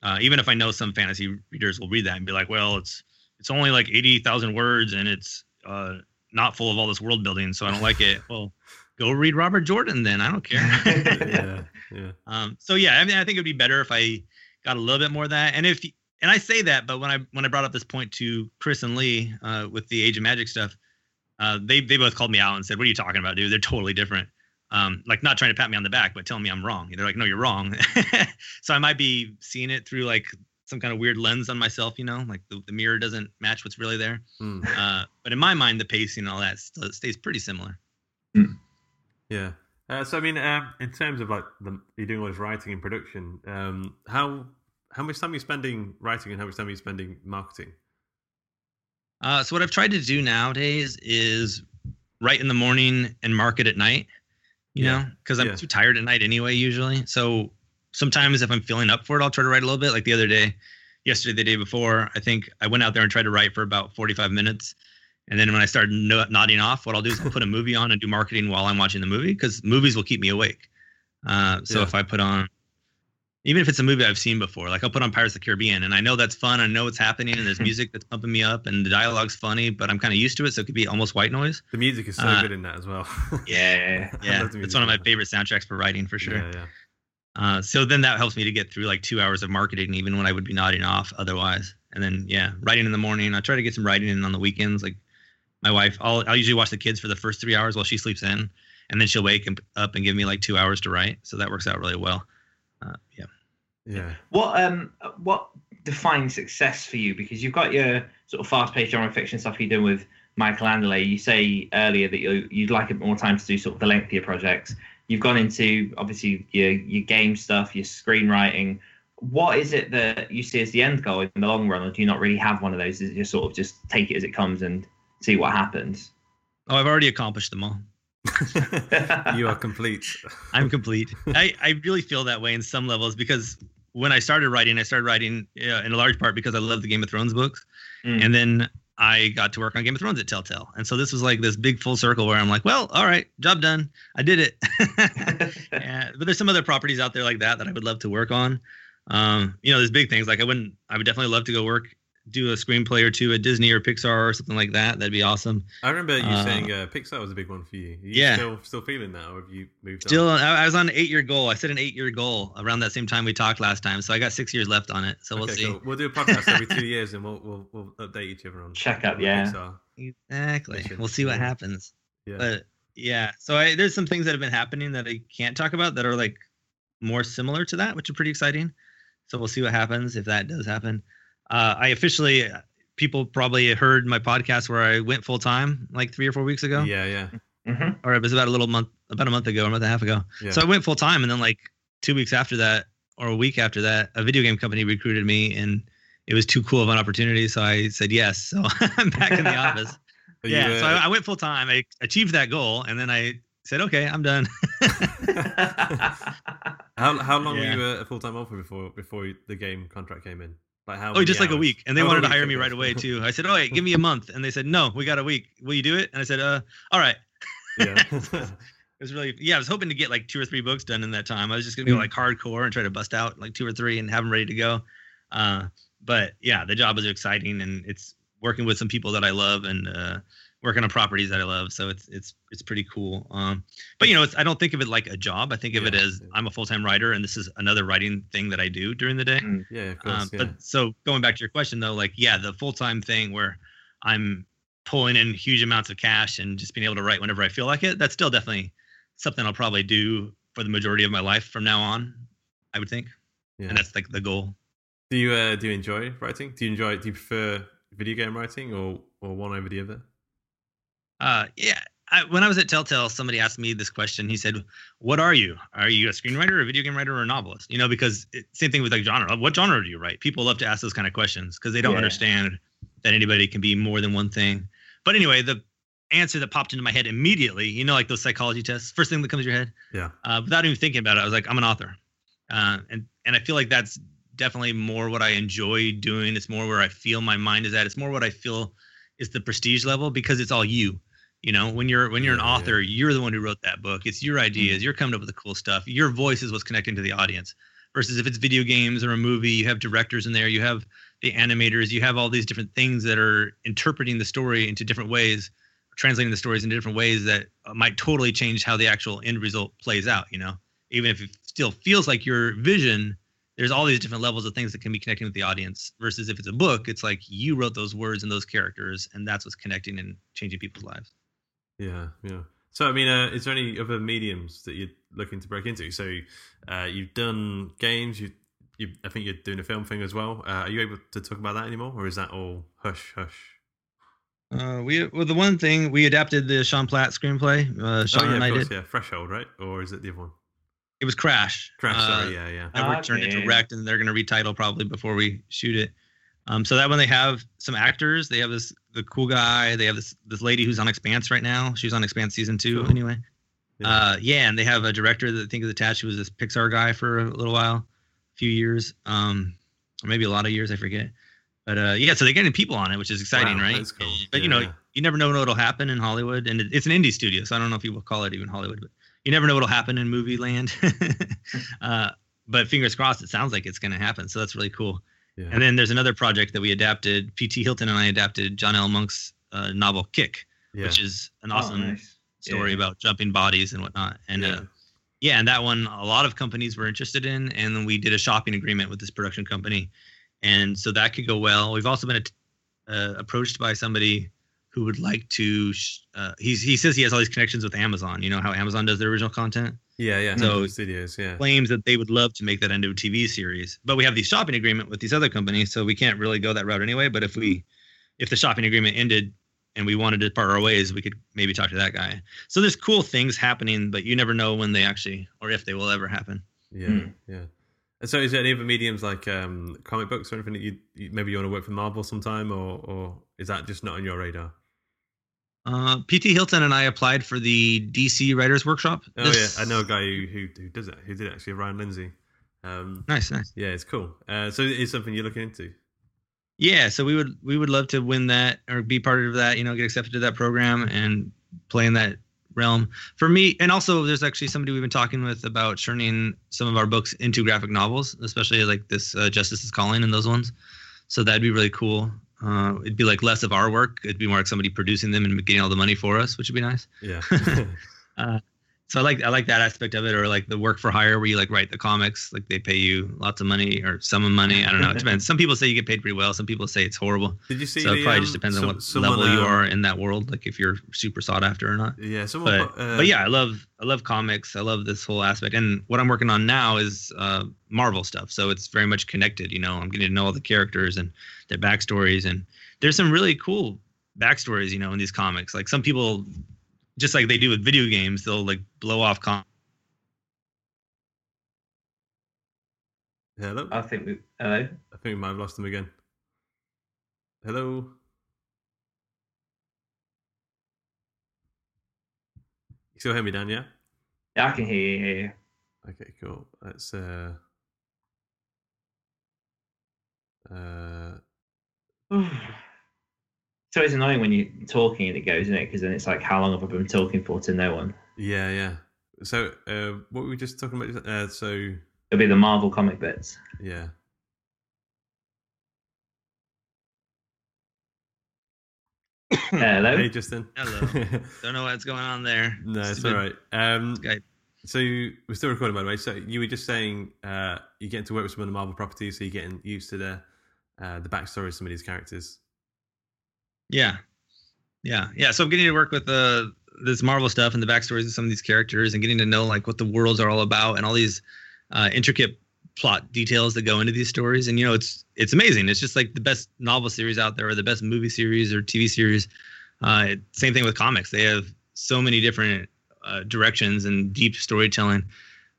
uh, even if i know some fantasy readers will read that and be like well it's it's only like 80000 words and it's uh, not full of all this world building so i don't like it well go read robert jordan then i don't care yeah, yeah. um, so yeah, I mean, I think it would be better if I got a little bit more of that. And if and I say that, but when I when I brought up this point to Chris and Lee uh, with the Age of Magic stuff, uh, they they both called me out and said, "What are you talking about, dude? They're totally different." Um, like not trying to pat me on the back, but telling me I'm wrong. They're like, "No, you're wrong." so I might be seeing it through like some kind of weird lens on myself, you know, like the, the mirror doesn't match what's really there. Hmm. Uh, but in my mind, the pacing and all that st- stays pretty similar. Yeah. Uh, so I mean, um, in terms of like the, you're doing all this writing and production, um, how how much time are you spending writing and how much time are you spending marketing? Uh, so what I've tried to do nowadays is write in the morning and market at night. You Yeah. know, because I'm Yeah. too tired at night anyway. Usually, so sometimes if I'm feeling up for it, I'll try to write a little bit. Like the other day, yesterday, the day before, I think I went out there and tried to write for about 45 minutes. And then when I started no- nodding off, what I'll do is I'll put a movie on and do marketing while I'm watching the movie because movies will keep me awake. Uh, so Yeah. if I put on, even if it's a movie I've seen before, like I'll put on Pirates of the Caribbean and I know that's fun. I know what's happening and there's music that's pumping me up and the dialogue's funny, but I'm kind of used to it. So it could be almost white noise. The music is so Uh, good in that as well. Yeah, Yeah. It's one of my favorite soundtracks for writing for sure. Yeah, yeah. Uh, so then that helps me to get through like two hours of marketing, even when I would be nodding off otherwise. And then yeah, writing in the morning. I try to get some writing in on the weekends. Like my wife, I'll I'll usually watch the kids for the first three hours while she sleeps in, and then she'll wake up and give me like two hours to write. So that works out really well. Uh, yeah. Yeah. What um what defines success for you? Because you've got your sort of fast-paced genre fiction stuff you're doing with Michael Anderle. You say earlier that you you'd like a bit more time to do sort of the lengthier projects. You've gone into obviously your your game stuff, your screenwriting. What is it that you see as the end goal in the long run, or do you not really have one of those? Is it just sort of just take it as it comes and see what happens? Oh, I've already accomplished them all. you are complete. I'm complete. I, I really feel that way in some levels because when I started writing, I started writing uh, in a large part because I love the Game of Thrones books. Mm. And then I got to work on Game of Thrones at Telltale. And so this was like this big full circle where I'm like, well, all right, job done. I did it. yeah, but there's some other properties out there like that that I would love to work on. Um, you know, there's big things like I wouldn't, I would definitely love to go work, do a screenplay or two at Disney or Pixar or something like that. That'd be awesome. I remember you Uh, saying uh, Pixar was a big one for you. Are you Yeah. still still feeling that, or have you moved Still, on? I I was on an eight year goal. I set an eight year goal around that same time we talked last time. So I got six years left on it. So we'll see. cool. We'll do a podcast every two years, and we'll we'll, we'll update each other on Check up, on yeah. Pixar. Exactly. Mission. We'll see what happens. Yeah. But yeah, so I, there's some things that have been happening that I can't talk about that are like more similar to that, which are pretty exciting. So we'll see what happens if that does happen. Uh, I officially, people probably heard my podcast where I went full time like three or four weeks ago, Yeah, yeah. Mhm. or it was about a little month, about a month ago, or a month and a half ago. Yeah. So I went full time, and then like two weeks after that, or a week after that, a video game company recruited me, and it was too cool of an opportunity. So I said yes. So I'm back in the office. Are yeah. you, so I, I went full time. I achieved that goal, and then I said, okay, I'm done. how how long Yeah. were you a full time offer before before the game contract came in? Like how? oh, just like a week, and they Oh, wanted to hire me right away too. I said, oh, wait, give me a month, and they said, no, we got a week. Will you do it? And I said, uh, all right. yeah. It was really yeah. I was hoping to get like two or three books done in that time. I was just gonna go Mm. like hardcore and try to bust out like two or three and have them ready to go. Uh, but yeah, the job is exciting and it's working with some people that I love and uh, working on properties that I love. So it's it's it's pretty cool. Um, but you know, it's I don't think of it like a job. I think of it as yeah. I'm a full time writer and this is another writing thing that I do during the day. yeah, of course. Um, yeah. But so going back to your question though, like yeah, the full time thing where I'm pulling in huge amounts of cash and just being able to write whenever I feel like it, that's still definitely something I'll probably do for the majority of my life from now on. I would think, yeah. and that's like the goal. Do you uh, do you enjoy writing? Do you enjoy? Do you prefer video game writing or or one over the other? Uh, yeah. I, when I was at Telltale, somebody asked me this question. He said, "What are you? Are you a screenwriter, a video game writer, or a novelist?" You know, because it, same thing with like genre. What genre do you write? People love to ask those kind of questions because they don't Yeah. understand that anybody can be more than one thing. But anyway, the answer that popped into my head immediately, you know, like those psychology tests, first thing that comes to your head, Yeah. uh, without even thinking about it, I was like, I'm an author, uh, and and I feel like that's definitely more what I enjoy doing. It's more where I feel my mind is at. It's more what I feel is the prestige level because it's all you. You know, when you're when you're an Yeah, yeah. author, you're the one who wrote that book. It's your ideas. You're coming up with the cool stuff. Your voice is what's connecting to the audience. Versus if it's video games or a movie, you have directors in there, you have the animators, you have all these different things that are interpreting the story into different ways, translating the stories into different ways that uh, might totally change how the actual end result plays out. You know, even if it still feels like your vision, there's all these different levels of things that can be connecting with the audience. Versus if it's a book, it's like you wrote those words and those characters, and that's what's connecting and changing people's lives. Yeah, yeah. So, I mean, uh, is there any other mediums that you're looking to break into? So, uh, you've done games. You, you, I think you're doing a film thing as well. Uh, are you able to talk about that anymore, or is that all hush hush? Uh, we well the one thing we adapted the Sean Platt screenplay. Uh, Sean oh yeah, and I course, did. yeah. Threshold, right? Or is it the other one? It was Crash. Crash. Uh, sorry, yeah, yeah. and we're Ah, turning it okay. direct, and they're going to retitle probably before we shoot it. Um, so that one they have some actors. They have this the cool guy. They have this this lady who's on Expanse right now. She's on Expanse season two Cool. anyway. Yeah. Uh, yeah, and they have a director that I think is attached. Who was this Pixar guy for a little while, a few years, um, or maybe a lot of years. I forget. But uh, yeah, so they're getting people on it, which is exciting, Wow, right? cool. But you know, you never know what'll happen in Hollywood, and it's an indie studio, so I don't know if you will call it even Hollywood, but you never know what'll happen in movie land. uh, but fingers crossed, it sounds like it's going to happen, so that's really cool. Yeah. And then there's another project that we adapted. P.T. Hylton and I adapted John L. Monk's uh, novel Kick, yeah. which is an Oh, awesome nice. story Yeah. about jumping bodies and whatnot. And yeah. uh, yeah, and that one a lot of companies were interested in, and then we did a shopping agreement with this production company, and so that could go well. We've also been uh, approached by somebody who would like to. sh- Uh, he's, he says he has all these connections with Amazon. You know how Amazon does their original content. Yeah, yeah. So- Studios, yeah. Claims that they would love to make that into a TV series, but we have the shopping agreement with these other companies, so we can't really go that route anyway. But if we, if the shopping agreement ended and we wanted to part our ways, we could maybe talk to that guy. So there's cool things happening, but you never know when they actually or if they will ever happen. Yeah, Hmm. yeah. And so, is there any other mediums like um, comic books or anything that you, you maybe you want to work for Marvel sometime, or or is that just not on your radar? Uh, PT Hylton and I applied for the DC Writers Workshop. Oh this- yeah, I know a guy who, who who does it. Who did it actually? Ryan Lindsay. Um, Nice, nice. yeah, it's cool. Uh, so it's something you're looking into. Yeah, so we would we would love to win that or be part of that. You know, get accepted to that program and play in that realm. For me, and also there's actually somebody we've been talking with about turning some of our books into graphic novels, especially like this uh, Justice is Calling and those ones. So that'd be really cool. Uh, it'd be like less of our work. It'd be more like somebody producing them and getting all the money for us, which would be nice. Yeah, so I like I like that aspect of it, or like the work for hire where you like write the comics, like they pay you lots of money or some money. I don't know. It depends. Some people say you get paid pretty well. Some people say it's horrible. Did you see? So the, it probably um, just depends some- on what someone, level you um, are in that world, like if you're super sought after or not. Yeah, someone. But uh, but yeah, I love I love comics. I love this whole aspect. And what I'm working on now is uh, Marvel stuff. So it's very much connected. You know, I'm getting to know all the characters and their backstories, and there's some really cool backstories. You know, in these comics. Like some people, just like they do with video games, they'll like blow off com- Hello. I think we. Hello. I think we might have lost them again. Hello. You still hear me, Dan? Yeah. Yeah, I can hear you. Hear you. Okay, cool. Let's. uh uh So it's annoying when you're talking and it goes, isn't it? Because then it's like, how long have I been talking for to no one? Yeah, yeah. So, uh, what were we just talking about? Uh, so, It'll be the Marvel comic bits. yeah. Hello. Hey, Justin. Hello. Don't know what's going on there. no, it's all Stupid. Um, Skype. so you, we're still recording, by the way. So you were just saying uh, you're getting to work with some of the Marvel properties, so you're getting used to the uh, the backstory of some of these characters. Yeah, yeah, yeah. So I'm getting to work with uh, this Marvel stuff and the backstories of some of these characters, and getting to know like what the worlds are all about and all these uh, intricate plot details that go into these stories. And you know, it's it's amazing. It's just like the best novel series out there, or the best movie series or TV series. Uh, same thing with comics. They have so many different uh, directions and deep storytelling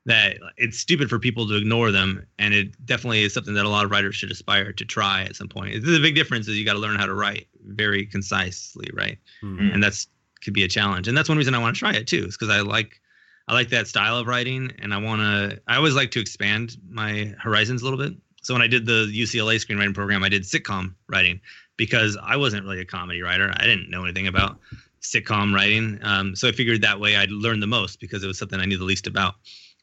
that it's stupid for people to ignore them. And it definitely is something that a lot of writers should aspire to try at some point. The big difference is you got to learn how to write very concisely, right? Hmm. And that's could be a challenge. And that's one reason I want to try it too, is because I like I like that style of writing, and I want to. I always like to expand my horizons a little bit. So when I did the UCLA screenwriting program, I did sitcom writing because I wasn't really a comedy writer. I didn't know anything about sitcom writing. Um, so I figured that way I'd learn the most because it was something I knew the least about.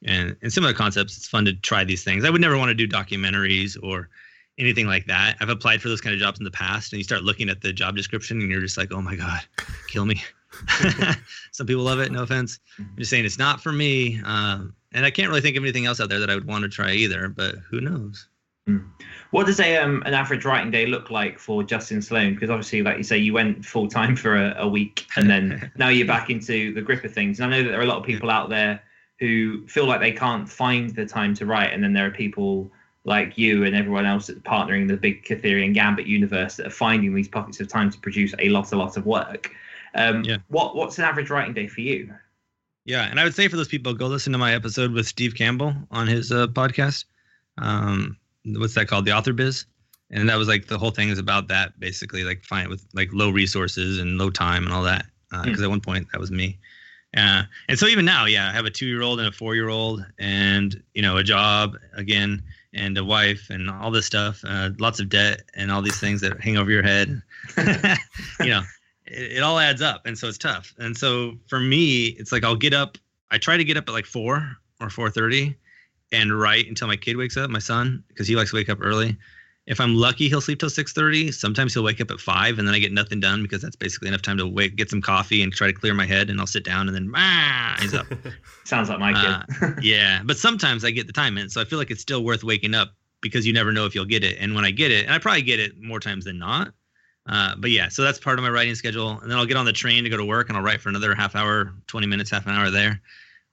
And and similar concepts, it's fun to try these things. I would never want to do documentaries or anything like that. I've applied for those kind of jobs in the past, and you start looking at the job description, and you're just like, oh my god, kill me. Some people love it. No offense. I'm just saying it's not for me. Um, and I can't really think of anything else out there that I would want to try either. But who knows? What does a um, an average writing day look like for Justin Sloan? Because obviously, like you say, you went full time for a, a week, and then now you're back into the grip of things. And I know that there are a lot of people out there who feel like they can't find the time to write, and then there are people like you and everyone else that's partnering the big Kurtherian Gambit universe that are finding these pockets of time to produce a lot, a lot of work. Um, Yeah. What what's an average writing day for you? Yeah, and I would say for those people, go listen to my episode with Steve Campbell on his uh, podcast. Um, what's that called? The Author Biz, and that was like the whole thing is about that basically, like find with like low resources and low time and all that. Because at one point that was me. Uh, and so even now, yeah, I have a two-year-old and a four-year-old, and you know, a job again, and a wife, and all this stuff, uh, lots of debt, and all these things that hang over your head. you know, it, it all adds up, and so it's tough. And so for me, it's like I'll get up. I try to get up at like four or four thirty, and write until my kid wakes up, my son, because he likes to wake up early. If I'm lucky, he'll sleep till six thirty. Sometimes he'll wake up at five, and then I get nothing done because that's basically enough time to wake, get some coffee, and try to clear my head. And I'll sit down, and then ah, he's up. Sounds like my kid. Uh, yeah, but sometimes I get the time in, so I feel like it's still worth waking up because you never know if you'll get it. And when I get it, and I probably get it more times than not. Uh, but yeah, so that's part of my writing schedule, and then I'll get on the train to go to work, and I'll write for another half hour, twenty minutes, half an hour there.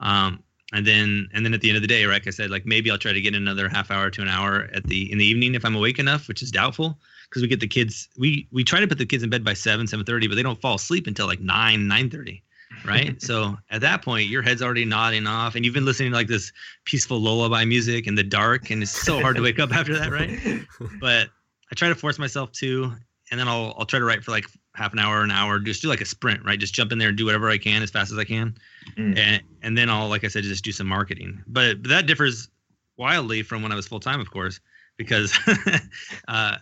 Um, and then and then at the end of the day, like I said, like maybe I'll try to get another half hour to an hour at the in the evening if I'm awake enough, which is doubtful because we get the kids we we try to put the kids in bed by seven seven thirty, but they don't fall asleep until like nine nine thirty right? so at that point, your head's already nodding off, and you've been listening to like this peaceful lullaby music in the dark, and it's so hard to wake up after that, right? But I try to force myself to, and then I'll I'll try to write for like half an hour, an hour, just do like a sprint, right? Just jump in there and do whatever I can as fast as I can, Mm. and and then I'll like I said, just do some marketing. But, but that differs wildly from when I was full time, of course, because uh,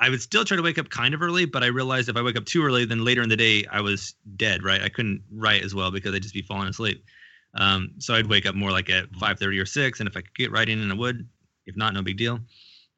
I would still try to wake up kind of early, but I realized if I wake up too early, then later in the day I was dead, right? I couldn't write as well because I'd just be falling asleep. Um, so I'd wake up more like at 5:30 or 6, and if I could get writing, in, I would. If not, no big deal.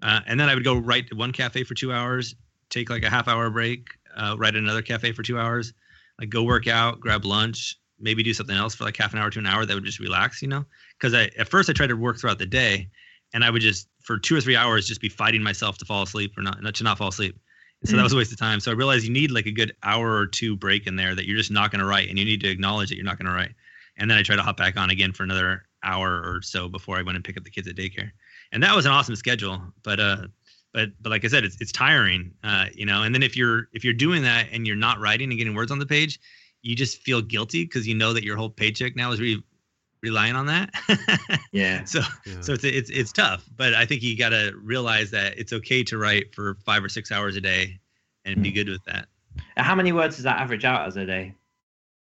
Uh, and then I would go right to one cafe for two hours, take like a half hour break, uh, write at another cafe for two hours, like go work out, grab lunch, maybe do something else for like half an hour to an hour that would just relax, you know? Because I at first I tried to work throughout the day, and I would just for two or three hours just be fighting myself to fall asleep or not, not to not fall asleep. And so that Mm. was a waste of time. So I realized you need like a good hour or two break in there that you're just not going to write, and you need to acknowledge that you're not going to write. And then I try to hop back on again for another hour or so before I went and pick up the kids at daycare. And that was an awesome schedule, but uh, but but like I said, it's it's tiring, uh, you know. And then if you're if you're doing that and you're not writing and getting words on the page, you just feel guilty because you know that your whole paycheck now is re- relying on that. Yeah. so Yeah. so it's it's it's tough, but I think you got to realize that it's okay to write for five or six hours a day, and be Mm. good with that. How many words does that average out as a day?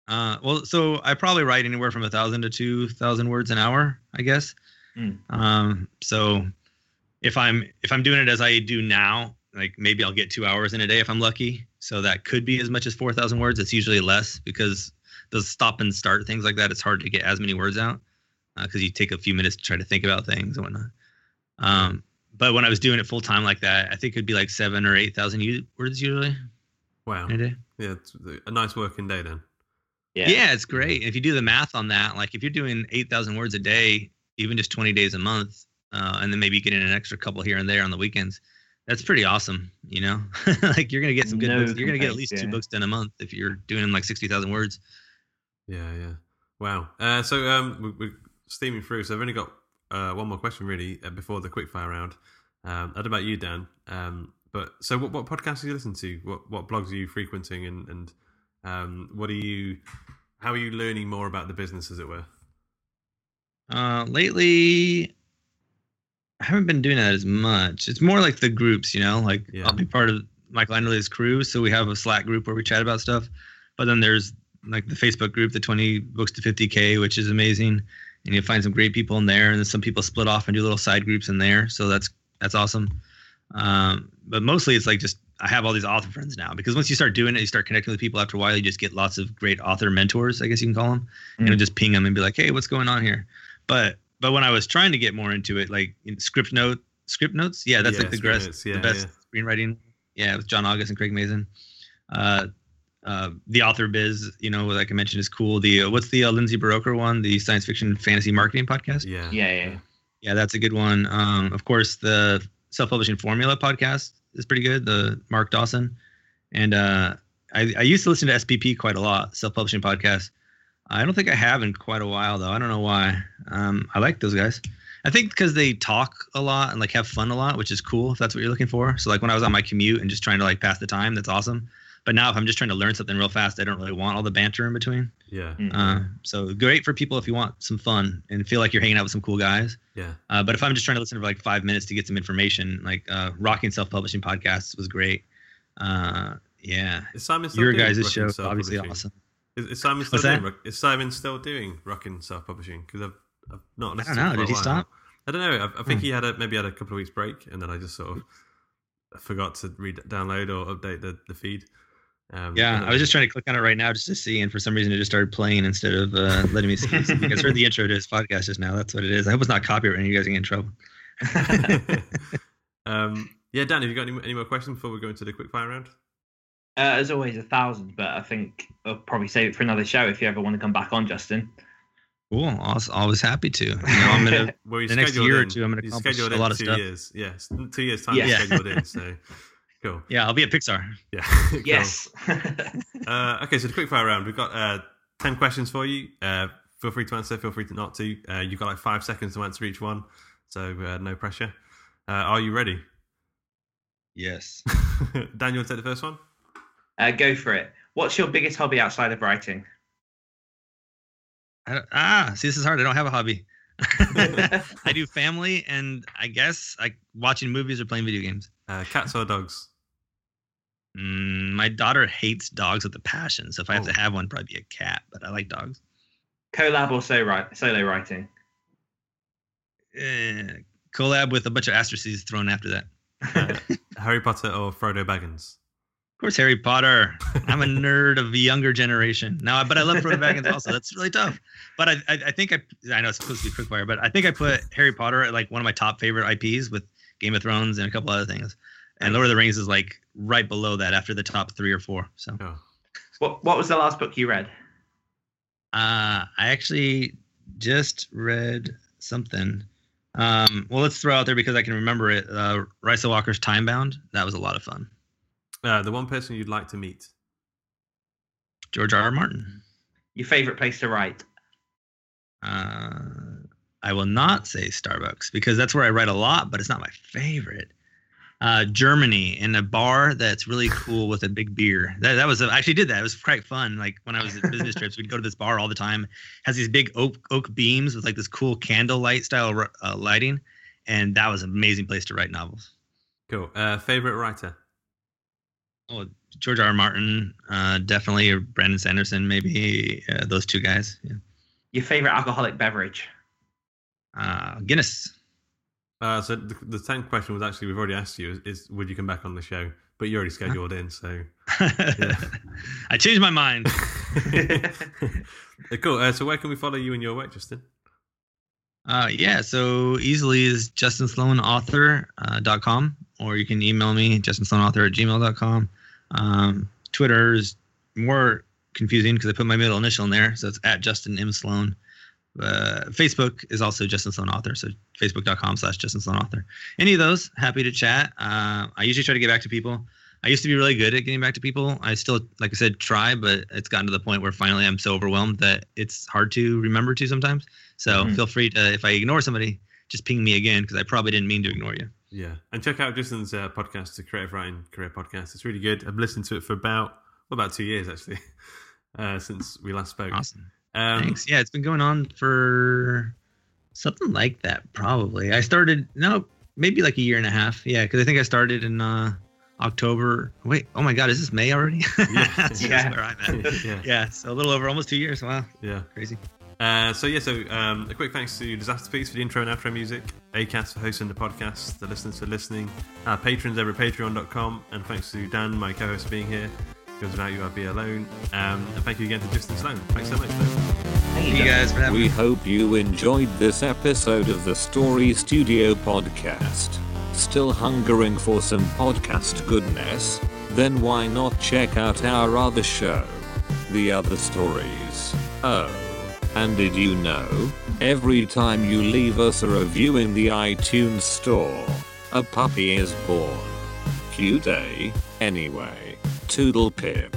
Uh, well, so I probably write anywhere from a thousand to two thousand words an hour, I guess. Mm. Um, so if I'm if I'm doing it as I do now, like maybe I'll get two hours in a day if I'm lucky. So that could be as much as four thousand words. It's usually less because those stop and start things like that. It's hard to get as many words out because you take a few minutes to try to think about things and whatnot. Um, but when I was doing it full time like that, I think it'd be like seven or eight thousand u- words usually Wow. in a day. Yeah, it's a nice working day then. Yeah. it's great. If you do the math on that, like if you're doing 8,000 words a day, even just 20 days a month, uh, and then maybe getting an extra couple here and there on the weekends, that's pretty awesome. You know, like you're going to get some good No books. You're going to get at complaints, least two books done a month if you're doing like 60,000 words. Yeah, yeah. Wow. Uh, so um, we, we're steaming through. So I've only got uh, one more question really uh, before the quickfire round. Um, I don't know about you, Dan. Um, but so what, what podcasts do you listen to? What what blogs are you frequenting, and and um, what are you? How are you learning more about the business, as it were? Uh, lately, I haven't been doing that as much. It's more like the groups, you know, like Yeah. I'll be part of Michael Anderle's crew. So we have a Slack group where we chat about stuff. But then there's like the Facebook group, the 20 books to 50K, which is amazing. And you find some great people in there. And then some people split off and do little side groups in there. So that's, that's awesome. Um, but mostly it's like just, I have all these author friends now because once you start doing it, you start connecting with people after a while, you just get lots of great author mentors, I guess you can call them. And Mm. you'll just ping them and be like, Hey, what's going on here? But, but when I was trying to get more into it, like in script note, script notes. Yeah. That's Yeah, like the, script best, notes, yeah, the best screenwriting. Yeah. With John August and Craig Mazin. Uh, uh, the author biz, you know, like I mentioned, is cool. The uh, what's the uh, Lindsay Buroker one? The science fiction fantasy marketing podcast. Yeah, Yeah, yeah. Yeah, that's a good one. Um, of course, the self-publishing formula podcast is pretty good. The Mark Dawson, and uh, I, I used to listen to SPP quite a lot. Self-publishing podcast. I don't think I have in quite a while though. I don't know why. Um, I like those guys. I think because they talk a lot and like have fun a lot, which is cool if that's what you're looking for. So like when I was on my commute and just trying to like pass the time, that's awesome. But now if I'm just trying to learn something real fast, I don't really want all the banter in between. yeah, Mm. Uh, so great for people if you want some fun and feel like you're hanging out with some cool guys. yeah. Uh, but if I'm just trying to listen for like five minutes to get some information, like uh, Rocking Self Publishing Podcasts was great. Uh, yeah, Is Simon your guys' show is obviously awesome. Is, is Simon still What's doing? that? Is Simon still doing rocking self publishing? Because I've, I've not I don't know. Did he while stop? I don't know. I, I think Hmm. he had a maybe had a couple of weeks break, and then I just sort of forgot to read download or update the the feed. Um, Yeah, I was just trying to click on it right now just to see, and for some reason it just started playing instead of uh, letting me see. So you guys heard the intro to his podcast just now. That's what it is. I hope it's not copyright and you guys get in trouble. um, yeah, Dan, have you got any, any more questions before we go into the quick fire round? Uh, as always, a thousand, but I think I'll probably save it for another show if you ever want to come back on, Justin. Cool. Always, always happy to. You know, I'm gonna. Well, you The next scheduled year or two, I'm gonna you accomplish scheduled a in lot of two stuff. years. Yes, two years time. Yeah. you scheduled in. So cool. yeah, I'll be at Pixar. Yeah. cool. Yes. Uh, okay, so the quick fire round. We've got uh, ten questions for you. Uh, feel free to answer. Feel free to not to. Uh, you've got like five seconds to answer each one, so uh, no pressure. Uh, are you ready? Yes. Dan, you want to take the first one? Uh, go for it. What's your biggest hobby outside of writing? I ah, see, this is hard. I don't have a hobby. I do family, and I guess like watching movies or playing video games. Uh, cats or dogs? Mm, my daughter hates dogs with a passion, so if I have Oh. to have one, probably be a cat. But I like dogs. Collab or solo, write, solo writing? Eh, collab with a bunch of asterisks thrown after that. Uh, Harry Potter or Frodo Baggins? Of course, Harry Potter. I'm a nerd of the younger generation. Now, but I love Frodo Baggins also. That's really tough. But I, I, I think I, I know it's supposed to be quickfire, but I think I put Harry Potter at like one of my top favorite IPs with Game of Thrones and a couple other things. And Lord of the Rings is like right below that after the top three or four. So Oh. What What was the last book you read? Uh, I actually just read something. Um, well, let's throw out there because I can remember it. Uh, Rysa Walker's Time Bound. That was a lot of fun. Uh, the one person you'd like to meet. George R. R. Martin. Your favorite place to write? Uh, I will not say Starbucks because that's where I write a lot, but it's not my favorite. Uh, Germany in a bar that's really cool with a big beer. That, that was a, I actually did that. It was quite fun. Like when I was at business trips, we'd go to this bar all the time. has these big oak oak beams with like this cool candle light style uh, lighting, and that was an amazing place to write novels. Cool. Uh, favorite writer? Oh, George R. R. Martin, uh, definitely, or Brandon Sanderson, maybe uh, those two guys. Yeah. Your favorite alcoholic beverage? Uh, Guinness. Uh, so the, the tenth question was actually we've already asked you is, is would you come back on the show? But you're already scheduled in, so I changed my mind. cool. Uh, so where can we follow you and your work, Justin? Uh, yeah, so easily is justinsloanauthor.com, uh, or you can email me, justinsloanauthor at gmail.com. Um, Twitter is more confusing because I put my middle initial in there, so it's at Justin M. Sloan. Uh, Facebook is also Justin Sloan Author, so facebook.com slash Justin Sloan Author. Any of those, happy to chat. Uh, I usually try to get back to people. I used to be really good at getting back to people. I still, like I said, try, but it's gotten to the point where finally I'm so overwhelmed that it's hard to remember to sometimes. So mm-hmm. feel free to, if I ignore somebody, just ping me again because I probably didn't mean to ignore you. Yeah, and check out Justin's uh, podcast, the Creative Writing Career Podcast. It's really good. I've listened to it for about well, about two years actually, uh, since we last spoke. Awesome. Um, Thanks. Yeah, it's been going on for something like that. Probably. I started no, maybe like a year and a half. Yeah, because I think I started in uh, October. Wait, oh my God, is this May already? Yeah, yeah. where I'm at. yeah. yeah, so a little over almost two years. Wow. Yeah, crazy. Uh, so yeah, so um, a quick thanks to Disasterpeace for the intro and outro music, Acast for hosting the podcast, the listeners for listening, our patrons over at patreon.com, and thanks to Dan, my co-host, for being here. Because without you, I'd be alone. Um, and thank you again to Justin Sloan. Thanks so much. Thank you guys for having We hope you enjoyed this episode of the Story Studio podcast. Still hungering for some podcast goodness? Then why not check out our other show, The Other Stories? Oh. And did you know? Every time you leave us a review in the iTunes store, a puppy is born. Cute, eh? Anyway, Toodle Pip.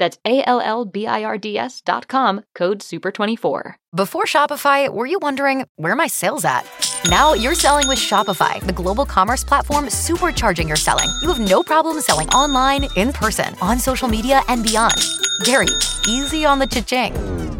That's A-L-L-B-I-R-D-S dot com, code SUPER24. Before Shopify, were you wondering, where my sales at? Now you're selling with Shopify, the global commerce platform supercharging your selling. You have no problem selling online, in person, on social media, and beyond. Gary, easy on the cha-ching.